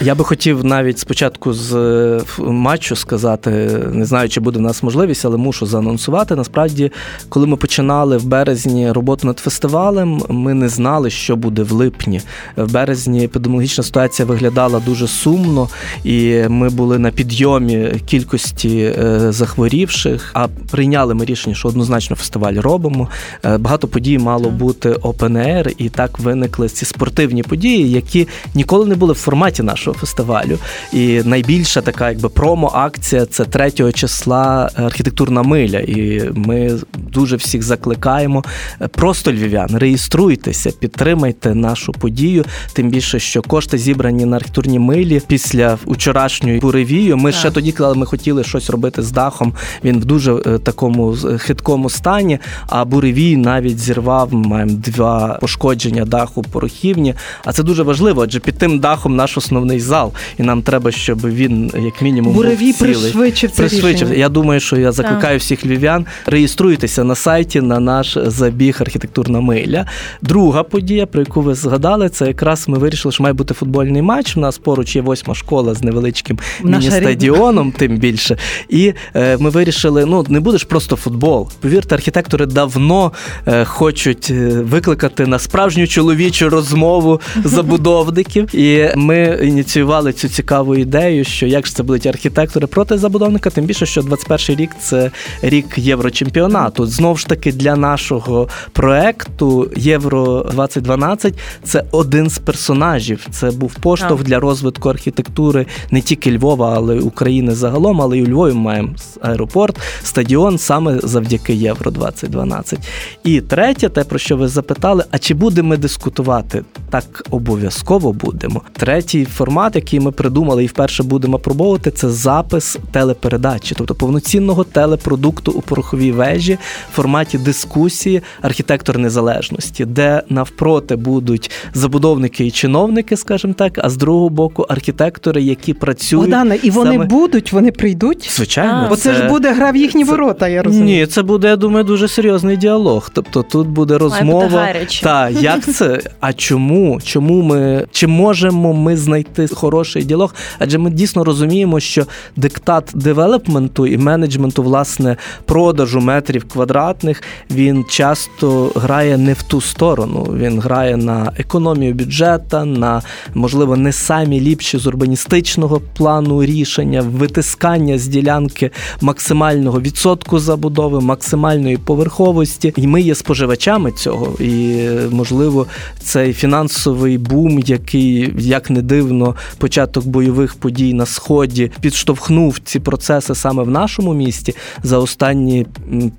Я би хотів навіть спочатку з е, матчу сказати, не знаю, чи буде в нас можливість, але мушу заанонсувати. Насправді, коли ми починали в березні роботу над фестивалем, ми не знали, що буде в липні. В березні епідеміологічна ситуація виглядала дуже сумно, і ми були на підйомі кількості е, захворівших. А прийняли ми рішення, що однозначно фестиваль робимо. Е, багато подій мало бути open air, і так виникли ці спортивні події, які ніколи не були в форматі нашого фестивалю. І найбільша така, якби промо-акція це 3 числа архітектурна миля. І ми дуже всіх закликаємо. Е, просто львів'ян, реєструйтеся, підтримайте нашу подію. Тим більше, що кошти зібрані на архітектурні милі після вчорашньої буревію. Ми так. ще тоді казали, ми хотіли щось робити з дахом. Він в дуже е, такому хиткому стані. А буревій навіть зірвав. Ми маємо два пошкодження даху порохівні. А це дуже важливо, адже під тим дахом наш основний зал, і нам треба, щоб він як мінімум
буревій
був цілий.
пришвидшив
пришвидшив. Я думаю, що я закликаю всіх львів'ян. Реєструйтеся на сайті на наш забіг архітектурна миля. Друга подія, про яку ви згадали, це якраз ми вирішили, що має бути футбольний матч. У нас поруч є восьма школа з невеличким міні-стадіоном, тим більше. І е, ми вирішили: ну не будеш просто футбол. Повірте, архітектори давно е, хочуть е, викликати на справжню чоловічу розмову [laughs] забудовників. І ми ініціювали цю цікаву ідею, що як ж це будуть архітектори проти забудовника, тим більше, що 21 рік це рік єврочемпіонату. Знову ж таки, для нашого проекту Євро 2012 це один з персонажів. Це був поштовх для розвитку архітектури не тільки Львова, але й України загалом. Але і у Львові маємо аеропорт, стадіон саме завдяки Євро 2012. І третє, те про що ви запитали: а чи будемо дискутувати? Так обов'язково будемо. Третій формат, який ми придумали і вперше будемо пробувати, це запис телепередачі, тобто повноцінного телепродукту у пороховій вежі в форматі дискусії архітектор незалежності, де навпроти будуть забудовники і чиновники, скажімо так, а з другого боку архітектори, які працюють.
Богдане, і вони саме... будуть, вони прийдуть.
Звичайно,
бо це, це ж буде гра в їхні це... ворота. Я розумію.
Ні, це буде, я думаю, дуже серйозний діалог. Тобто тут буде розмова. Та як це? А чому? Чому ми чи можемо ми знайти хороший діалог? Адже ми дійсно розуміємо, що диктат девелопменту і менеджменту, власне, продажу метрів квадратних він часто грає не в ту сторону. Він грає на економію бюджета, на можливо не самі ліпші з урбаністичного плану рішення, витискання з ділянки максимального відсотку забудови, максимальної поверховості. І ми є споживачами цього. І можливо, цей фінансовий бум, який як не дивно, початок бойових подій на сході підштовхнув ці процеси саме в нашому місті за останні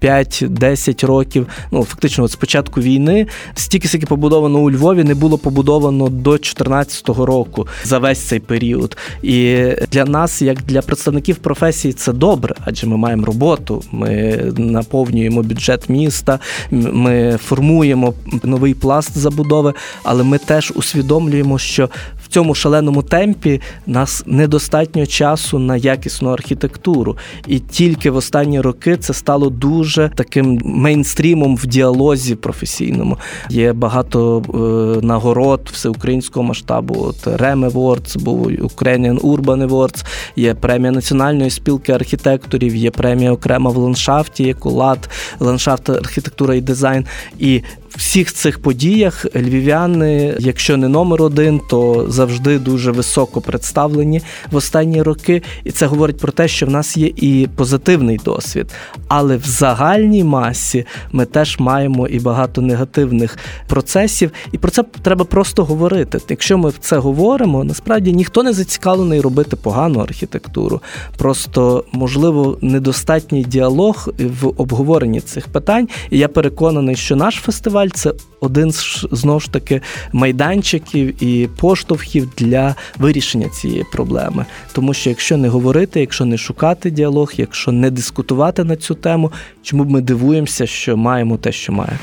5-10 років. Ну фактично, от з початку війни стільки, скільки побудовано у Львові, не було побудовано до 2014 року за весь цей період. І для нас, як для представників професії, це добре, адже ми маємо роботу. Ми наповнюємо бюджет міста, ми формуємо новий пласт забудови, але ми теж усвідомлюємо, що цьому шаленому темпі нас недостатньо часу на якісну архітектуру. І тільки в останні роки це стало дуже таким мейнстрімом в діалозі професійному. Є багато е, нагород всеукраїнського масштабу. От Rem Awards, був Ukrainian Urban Awards, є премія Національної спілки архітекторів, є премія окрема в ландшафті, як УЛАД, ландшафт, архітектура і дизайн. І всіх цих подіях львів'яни, якщо не номер один, то завжди дуже високо представлені в останні роки. І це говорить про те, що в нас є і позитивний досвід. Але в загальній масі ми теж маємо і багато негативних процесів. І про це треба просто говорити. Якщо ми це говоримо, насправді ніхто не зацікавлений робити погану архітектуру. Просто можливо недостатній діалог в обговоренні цих питань. І я переконаний, що наш фестиваль фестиваль це один з знову ж таки майданчиків і поштовхів для вирішення цієї проблеми. Тому що якщо не говорити, якщо не шукати діалог, якщо не дискутувати на цю тему, чому б ми дивуємося, що маємо те, що маємо.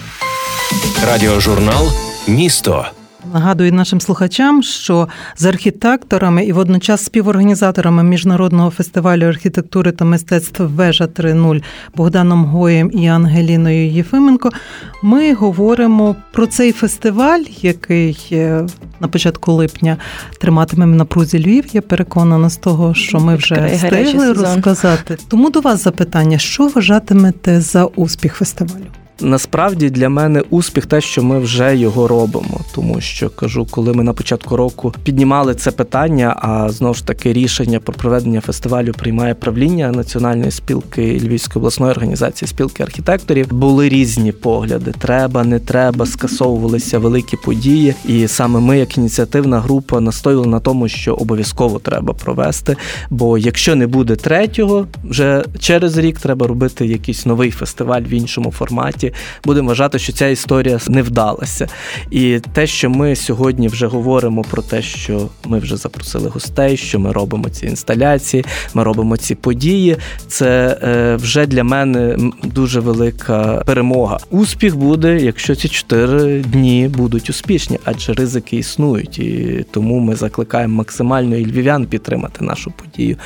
Радіожурнал Місто.
Нагадую нашим слухачам, що з архітекторами і водночас співорганізаторами міжнародного фестивалю архітектури та мистецтв Вежа 3.0 Богданом Гоєм і Ангеліною Єфименко ми говоримо про цей фестиваль, який е, на початку липня триматимемо на прузі Львів. Я переконана з того, що ми вже встигли розказати. Тому до вас запитання: що вважатимете за успіх фестивалю?
Насправді для мене успіх те, що ми вже його робимо, тому що кажу, коли ми на початку року піднімали це питання, а знову ж таки рішення про проведення фестивалю приймає правління національної спілки Львівської обласної організації спілки архітекторів. Були різні погляди: треба, не треба, скасовувалися великі події. І саме ми, як ініціативна група, настоювали на тому, що обов'язково треба провести. Бо якщо не буде третього, вже через рік треба робити якийсь новий фестиваль в іншому форматі будемо вважати, що ця історія не вдалася. І те, що ми сьогодні вже говоримо про те, що ми вже запросили гостей, що ми робимо ці інсталяції, ми робимо ці події. Це е, вже для мене дуже велика перемога. Успіх буде, якщо ці чотири дні будуть успішні, адже ризики існують, і тому ми закликаємо максимально і львів'ян підтримати нашу подію.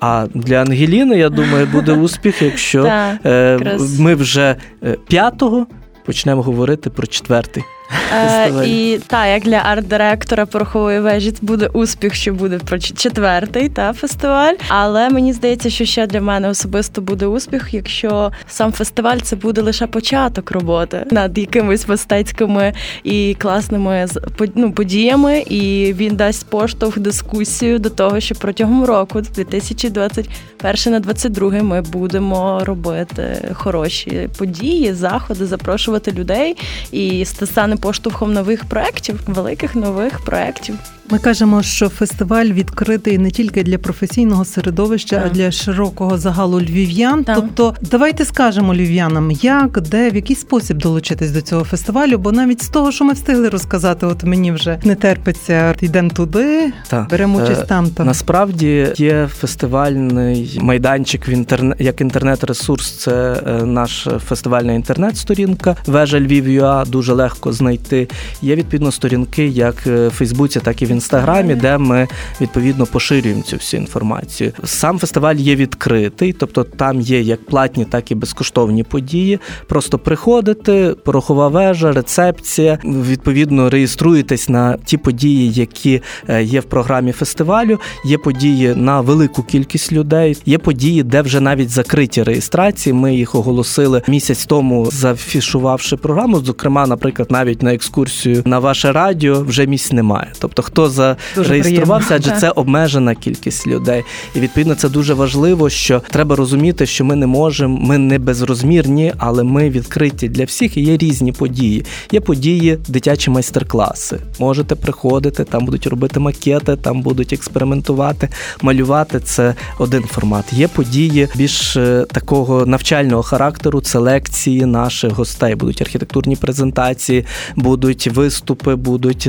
А для Ангеліни, я думаю, буде [laughs] успіх, якщо е, ми вже е, п'ятого почнемо говорити про четвертий. [laughs]
Е, І так, як для арт-директора порохової вежі буде успіх, що буде про четвертий та фестиваль. Але мені здається, що ще для мене особисто буде успіх, якщо сам фестиваль це буде лише початок роботи над якимись мистецькими і класними ну, подіями, і він дасть поштовх дискусію до того, що протягом року, 2021 на 2022, ми будемо робити хороші події, заходи, запрошувати людей. І стане поштовхом нових проєктів, великих нових проєктів.
Ми кажемо, що фестиваль відкритий не тільки для професійного середовища, так. а для широкого загалу львів'ян. Так. Тобто, давайте скажемо львів'янам, як, де, в який спосіб долучитись до цього фестивалю. Бо навіть з того, що ми встигли розказати, от мені вже не терпиться, йдемо туди, так. беремо участь там. там.
Насправді є фестивальний майданчик в інтернет як інтернет-ресурс. Це е, наш фестивальна інтернет-сторінка. Вежа Львів.ua, дуже легко знайти. Є відповідно сторінки, як в Фейсбуці, так і в інстаграмі, де ми відповідно поширюємо цю всю інформацію. Сам фестиваль є відкритий, тобто там є як платні, так і безкоштовні події. Просто приходите, порохова вежа, рецепція. Відповідно, реєструєтесь на ті події, які е, є в програмі фестивалю. Є події на велику кількість людей. Є події, де вже навіть закриті реєстрації. Ми їх оголосили місяць тому, зафішувавши програму. Зокрема, наприклад, навіть на екскурсію на ваше радіо вже місць немає. Тобто, хто зареєструвався, адже це обмежена кількість людей. І відповідно це дуже важливо, що треба розуміти, що ми не можемо, ми не безрозмірні, але ми відкриті для всіх. І є різні події. Є події, дитячі майстер-класи. Можете приходити, там будуть робити макети, там будуть експериментувати, малювати. Це один формат. Є події більш е, такого навчального характеру. Це лекції наших гостей. Будуть архітектурні презентації, будуть виступи, будуть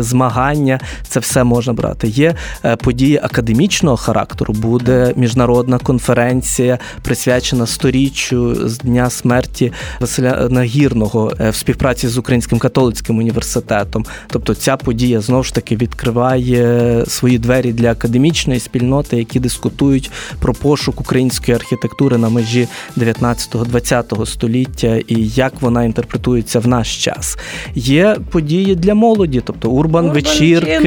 змагання це все можна брати. Є е, події академічного характеру. Буде міжнародна конференція, присвячена сторіччю з дня смерті Василя Нагірного е, в співпраці з Українським католицьким університетом. Тобто ця подія знову ж таки відкриває свої двері для академічної спільноти, які дискутують про пошук української архітектури на межі 19-20 століття і як вона інтерпретується в наш час. Є події для молоді, тобто урбан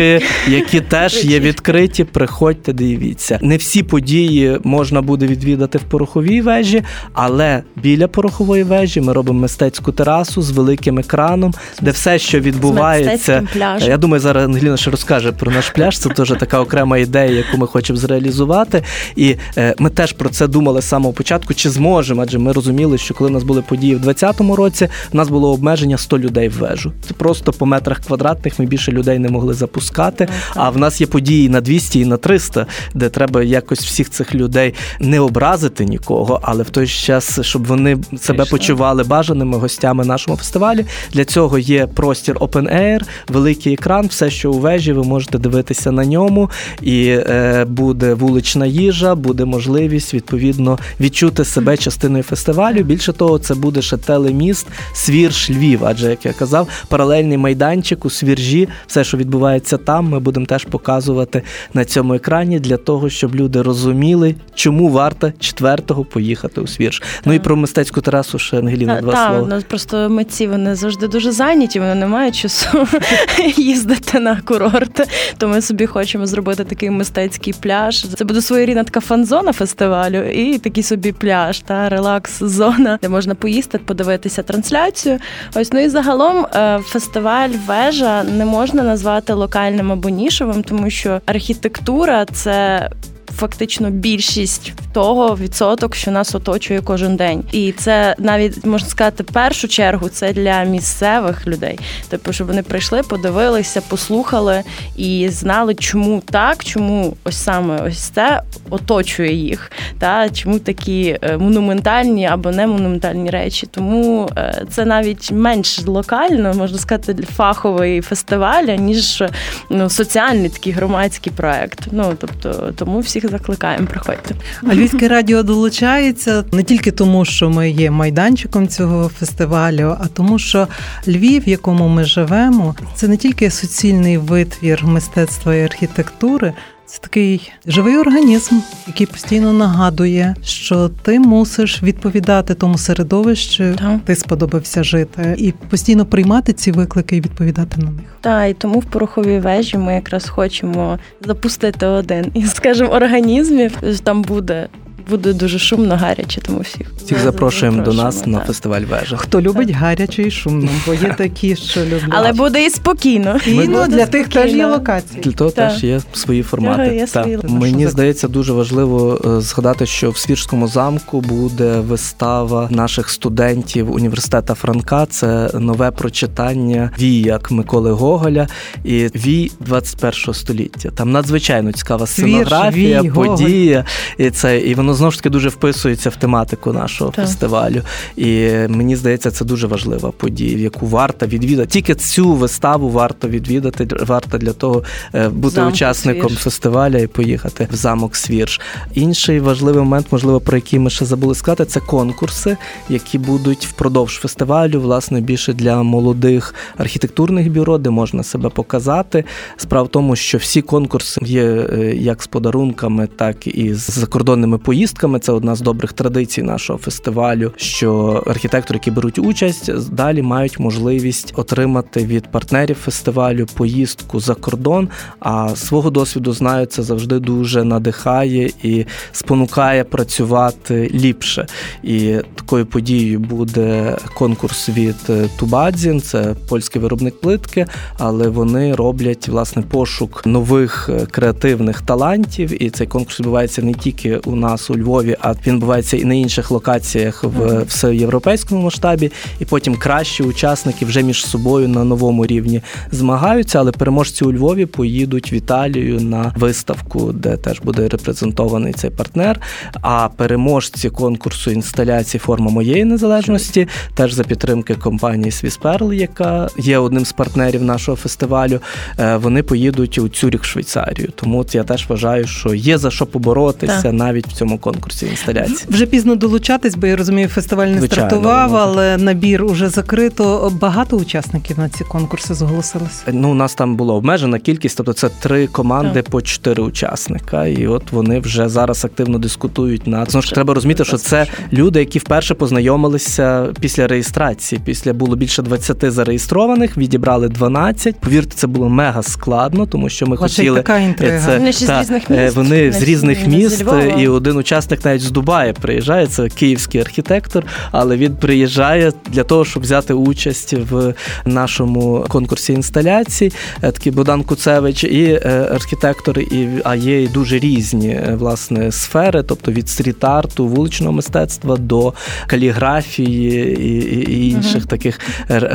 вечір які теж є відкриті. Приходьте, дивіться. Не всі події можна буде відвідати в пороховій вежі, але біля порохової вежі ми робимо мистецьку терасу з великим екраном, де все, що відбувається. Я думаю, зараз Ангеліна ще розкаже про наш пляж. Це теж така окрема ідея, яку ми хочемо зреалізувати. І е, ми теж про це думали з самого початку, чи зможемо, адже ми розуміли, що коли у нас були події в 2020 році, у нас було обмеження 100 людей в вежу. Це просто по метрах квадратних ми більше людей не могли запустити пропускати. А в нас є події на 200 і на 300, де треба якось всіх цих людей не образити нікого, але в той час, щоб вони себе почували бажаними гостями нашому фестивалі. Для цього є простір Open Air, великий екран, все, що у вежі, ви можете дивитися на ньому, і е, буде вулична їжа, буде можливість відповідно відчути себе частиною фестивалю. Більше того, це буде ще телеміст Свірж Львів. Адже як я казав, паралельний майданчик у свіржі, все, що відбувається там, ми будемо теж показувати на цьому екрані для того, щоб люди розуміли, чому варто четвертого поїхати у свірж. Ну і про мистецьку терасу ще Ангеліна два
Так,
слова.
нас просто митці вони завжди дуже зайняті, вони не мають часу [laughs] їздити на курорт. То ми собі хочемо зробити такий мистецький пляж. Це буде своєрідна така фан-зона фестивалю, і такий собі пляж, та релакс-зона, де можна поїсти, подивитися трансляцію. Ось ну і загалом е, фестиваль вежа не можна назвати локальним або нішовим, тому що архітектура це. Фактично більшість того відсоток, що нас оточує кожен день, і це навіть можна сказати, в першу чергу це для місцевих людей. Тобто, щоб вони прийшли, подивилися, послухали і знали, чому так, чому ось саме ось це оточує їх, та чому такі е, монументальні або не монументальні речі. Тому е, це навіть менш локально, можна сказати, фаховий фестиваль, ніж ну соціальний такий громадський проект. Ну тобто, тому всіх закликаємо приходьте.
А Львівське радіо долучається не тільки тому, що ми є майданчиком цього фестивалю, а тому, що Львів, в якому ми живемо, це не тільки суцільний витвір мистецтва і архітектури. Це такий живий організм, який постійно нагадує, що ти мусиш відповідати тому середовищу,
Так.
ти сподобався жити, і постійно приймати ці виклики і відповідати на них.
Та і тому в пороховій вежі ми якраз хочемо запустити один із, скажімо, організмів. Там буде. Буде дуже шумно, гаряче, тому всіх
Всіх запрошуємо до нас на фестиваль вежа.
Хто любить гаряче і шумно, бо є такі, що люблять.
Але буде і спокійно.
і ну, для тих теж є локації.
Для того
Так.
теж є свої формати.
Є
Так.
свої.
Мені здається, дуже важливо е, згадати, що в Свірському замку буде вистава наших студентів університету Франка. Це нове прочитання вій як Миколи Гоголя і вій 21 століття. Там надзвичайно цікава сценографія,
Вій, Гоголь.
подія. І це і воно знову ж таки дуже вписується в тематику нашого
Так.
фестивалю. І мені здається, це дуже важлива подія, в яку варто відвідати. Тільки цю виставу варто відвідати, варто для того е, бути
Замку
учасником
Свірж.
фестиваля і поїхати в замок Свірж. Інший важливий момент, можливо, про який ми ще забули сказати, це конкурси, які будуть впродовж фестивалю, власне, більше для молодих архітектурних бюро, де можна себе показати. Справа в тому, що всі конкурси є е, як з подарунками, так і з закордонними поїздками. Це одна з добрих традицій нашого фестивалю. Що архітектори, які беруть участь, далі мають можливість отримати від партнерів фестивалю поїздку за кордон. А свого досвіду знаю, це завжди дуже надихає і спонукає працювати ліпше. І такою подією буде конкурс від е, Тубадзін, це польський виробник плитки, але вони роблять власне пошук нових е, креативних талантів. І цей конкурс відбувається не тільки у нас у Львові, а він відбувається і на інших локаціях в всеєвропейському масштабі. І потім кращі учасники вже між собою на новому рівні змагаються, але переможці у Львові поїдуть в Італію на виставку, де теж буде репрезентований цей партнер. А переможці конкурсу інсталяції форма моєї незалежності теж за підтримки компанії Свісперл, яка є одним з партнерів нашого фестивалю. е, Вони поїдуть у Цюріх, Швейцарію. Тому от я теж вважаю, що є за що поборотися
Так.
навіть в цьому конкурсі інсталяції.
Вже пізно долучатись, бо я розумію, фестиваль не
Звичайно,
стартував, але набір уже закрито. Багато учасників на ці конкурси зголосилися.
Ну, у нас там була обмежена кількість, тобто це три команди по чотири учасника. І от вони вже зараз активно дискутують над знову ж треба розуміти, що це люди, які вперше познайомилися після реєстрації. Після було більше 20 зареєстрованих, відібрали 12. Повірте, це було мега складно, тому що ми
Ваша
хотіли
така інтрига.
Це,
Вони ще з різних
е,
міст,
Вони з різних міст, і один учасник навіть з Дубая приїжджає. Це київський архітектор, але він приїжджає для того, щоб взяти участь в нашому конкурсі інсталяцій. Е, такий Богдан Куцевич і е, архітектори, і а є і дуже різні е, власне сфери, тобто від стріт-арту, вуличного мистецтва до каліграфії і, і інших uh-huh. таких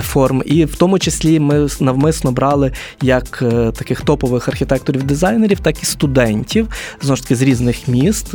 форм. І в тому числі ми навмисно брали як таких топових архітекторів-дизайнерів, так і студентів знову ж таки з різних міст.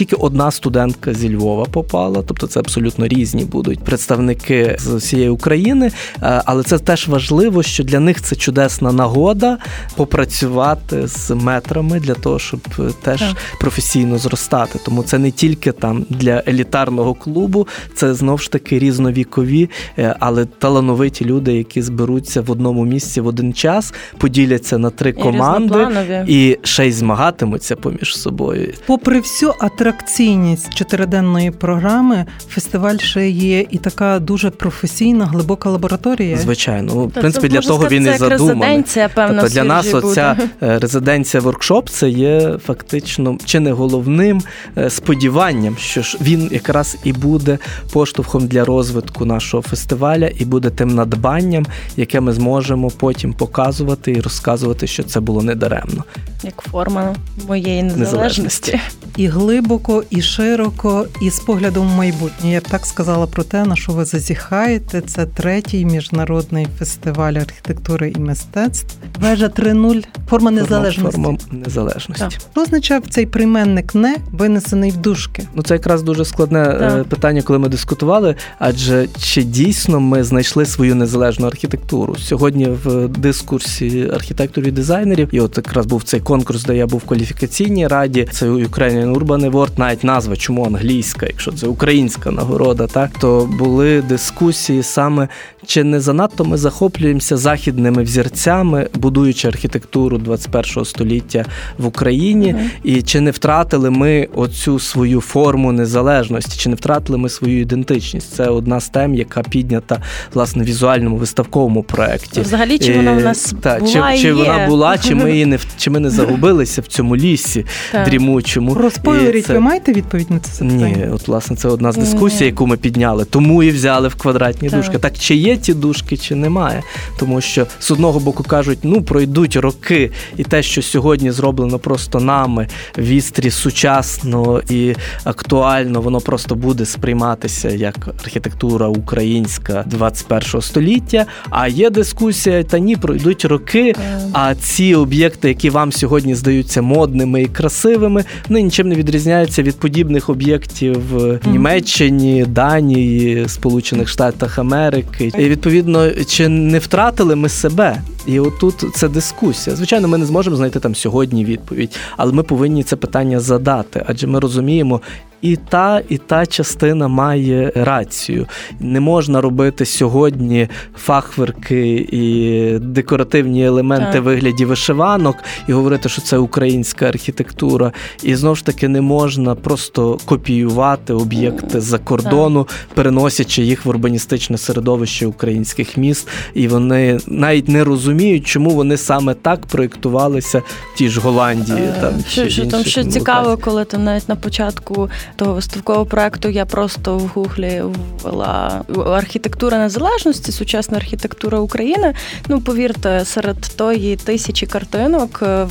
Тільки одна студентка зі Львова попала, тобто це абсолютно різні будуть представники з всієї України. Але це теж важливо, що для них це чудесна нагода попрацювати з метрами для того, щоб теж так. професійно зростати. Тому це не тільки там для елітарного клубу, це знову ж таки різновікові, е, але талановиті люди, які зберуться в одному місці в один час, поділяться на три команди і, і ще й змагатимуться поміж собою.
Попри всю атракційність чотириденної програми, фестиваль ще є і така дуже професійна, глибока лабораторія.
Звичайно, ну, в принципі, для того він і задуманий.
Резиденція, певно,
тобто для нас оця е, резиденція воркшоп це є фактично чи не головним е, сподіванням, що ж він якраз і буде поштовхом для розвитку нашого фестиваля, і буде тим надбанням, яке ми зможемо потім показувати і розказувати, що це було недаремно.
Як форма моєї незалежності.
І глибоко, і широко, і з поглядом в майбутнє. Я б так сказала про те, на що ви зазіхаєте. Це третій міжнародний фестиваль архітектури і мистецтв. Вежа 3.0 форма незалежності.
Форма незалежності. Так.
Що означав цей прийменник не винесений в дужки?
Ну це якраз дуже складне е, так. питання, коли ми дискутували. Адже чи дійсно ми знайшли свою незалежну архітектуру? Сьогодні в дискурсі архітекторів і дизайнерів, і от якраз був цей конкурс, де я був в кваліфікаційній раді. Це Ukrainian Urban Award, навіть назва, чому англійська, якщо це українська нагорода, так то були дискусії саме чи не занадто ми захоплюємося західними взірцями, будуючи архітектуру 21 століття в Україні, uh-huh. і чи не втратили ми оцю свою форму незалежності, чи не втратили ми свою ідентичність? Це одна з тем, яка піднята власне в візуальному виставковому проєкті.
Взагалі, чи вона в нас
та,
була
чи, чи
вона
була, чи ми її не чи ми не загубилися в цьому лісі дрімучому?
Розпойлеріть, це... ви маєте відповідь на це запитання?
Ні, от власне це одна з дискусій, яку ми підняли, тому і взяли в квадратні так. дужки. Так чи є ті дужки, чи немає? Тому що з одного боку кажуть, ну пройдуть роки, і те, що сьогодні зроблено просто нами вістрі сучасно і актуально, воно просто буде сприйматися як архітектура українська 21 століття. А є дискусія, та ні, пройдуть роки. А ці об'єкти, які вам сьогодні здаються модними і красивими, вони нічим не відрізняються від подібних об'єктів в Німеччині, Данії, Сполучених Штатах Америки. І відповідно, чи не втратили ми себе? І отут це дискусія. Звичайно, ми не зможемо знайти там сьогодні відповідь, але ми повинні це питання задати, адже ми розуміємо, і та, і та частина має рацію. Не можна робити сьогодні фахверки і декоративні елементи так. вигляді вишиванок і говорити, що це українська архітектура. І знову ж таки не можна просто копіювати об'єкти з-за кордону, так. переносячи їх в урбаністичне середовище українських міст. І вони навіть не розуміють, чому вони саме так проєктувалися в тій ж Голландії. Е, там,
Що,
що
там ще цікаво, коли там навіть на початку того виставкового проекту я просто в гуглі ввела архітектура незалежності, сучасна архітектура України. Ну, повірте, серед тої тисячі картинок е,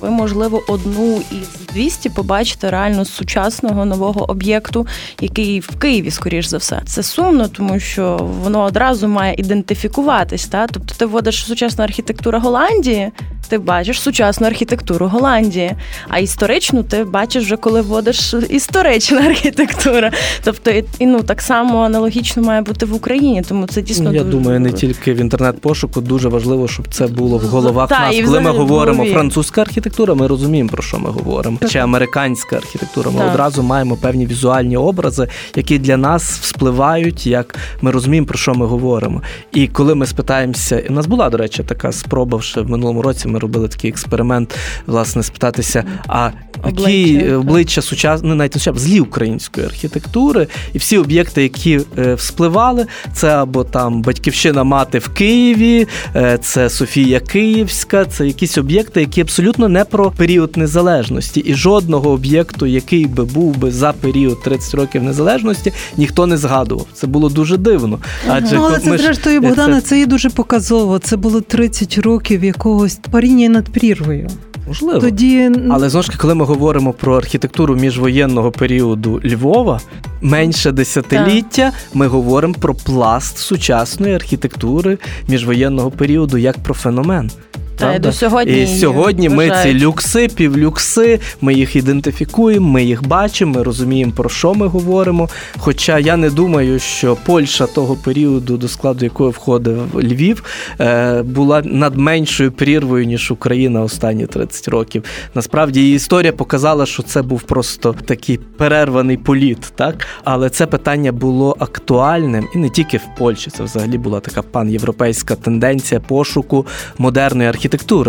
ви, можливо, одну із 200 побачите реально сучасного нового об'єкту, який в Києві, скоріш за все. Це сумно, тому що воно одразу має ідентифікуватись. Та? Тобто ти вводиш сучасна архітектура Голландії, ти бачиш сучасну архітектуру Голландії, а історичну ти бачиш вже, коли вводиш історична [laughs] архітектура. Тобто, і ну так само аналогічно має бути в Україні, тому це дійсно
я дуже... думаю, не тільки в інтернет-пошуку дуже важливо, щоб це було в головах Та, нас. Коли ми говоримо французька архітектура, ми розуміємо про що ми говоримо. Чи американська архітектура, ми так. одразу маємо певні візуальні образи, які для нас вспливають, як ми розуміємо, про що ми говоримо. І коли ми спитаємося, в нас була, до речі, така спроба ще в минулому році. Ми робили такий експеримент, власне, спитатися, а які обличчя сучасної, ну, навіть не сучасної, злі української архітектури, і всі об'єкти, які е, вспливали, це або там батьківщина мати в Києві, е, це Софія Київська, це якісь об'єкти, які абсолютно не про період незалежності. І жодного об'єкту, який би був би за період 30 років незалежності, ніхто не згадував. Це було дуже дивно. Адже
Ну, але це зрештою, Богдане, це є дуже показово. Це було 30 років якогось паріння над прірвою.
можливо.
Тоді
Але знову ж таки, коли ми говоримо про архітектуру міжвоєнного періоду Львова, менше десятиліття, ми говоримо про пласт сучасної архітектури міжвоєнного періоду як про феномен.
Та, до сьогодні
І сьогодні ми ці люкси, півлюкси, ми їх ідентифікуємо, ми їх бачимо, ми розуміємо, про що ми говоримо. Хоча я не думаю, що Польща того періоду, до складу якої входив Львів, е, була над меншою прірвою, ніж Україна останні 30 років. Насправді її історія показала, що це був просто такий перерваний політ, так? Але це питання було актуальним і не тільки в Польщі. Це взагалі була така панєвропейська тенденція пошуку модерної архітектури,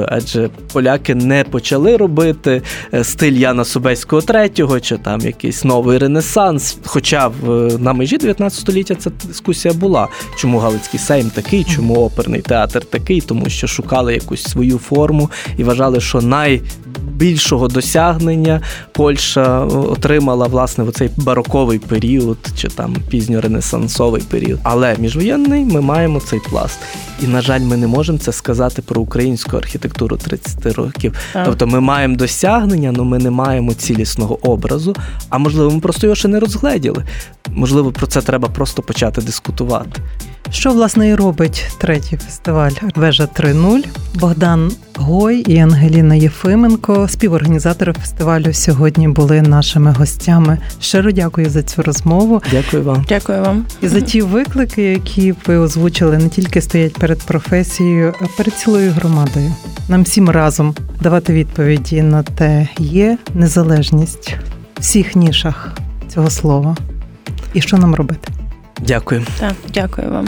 адже поляки не почали робити е, стиль Яна Собеського III чи там якийсь новий ренесанс. Хоча в, е, на межі 19 століття ця дискусія була. Чому Галицький сейм такий, чому оперний театр такий, тому що шукали якусь свою форму і вважали, що найбільшого досягнення Польща е, отримала власне в цей бароковий період чи там пізньоренесансовий період. Але міжвоєнний ми маємо цей пласт. І, на жаль, ми не можемо це сказати про українську архітектуру 30 років.
Так.
Тобто ми маємо досягнення, але ми не маємо цілісного образу. А можливо, ми просто його ще не розгледіли. Можливо, про це треба просто почати дискутувати.
Що власне і робить третій фестиваль Вежа 3.0. Богдан Гой і Ангеліна Єфименко, співорганізатори фестивалю, сьогодні були нашими гостями. Щиро дякую за цю розмову
Дякую вам.
Дякую вам.
і за ті виклики, які ви озвучили, не тільки стоять перед професією, а перед цілою громадою. Нам всім разом давати відповіді на те, є незалежність в всіх нішах цього слова. І що нам робити?
Дякую.
Так, дякую вам.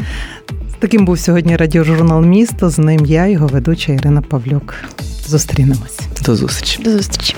Таким був сьогодні радіожурнал Місто. З ним я, його ведуча Ірина Павлюк. Зустрінемось.
До зустрічі.
До зустрічі.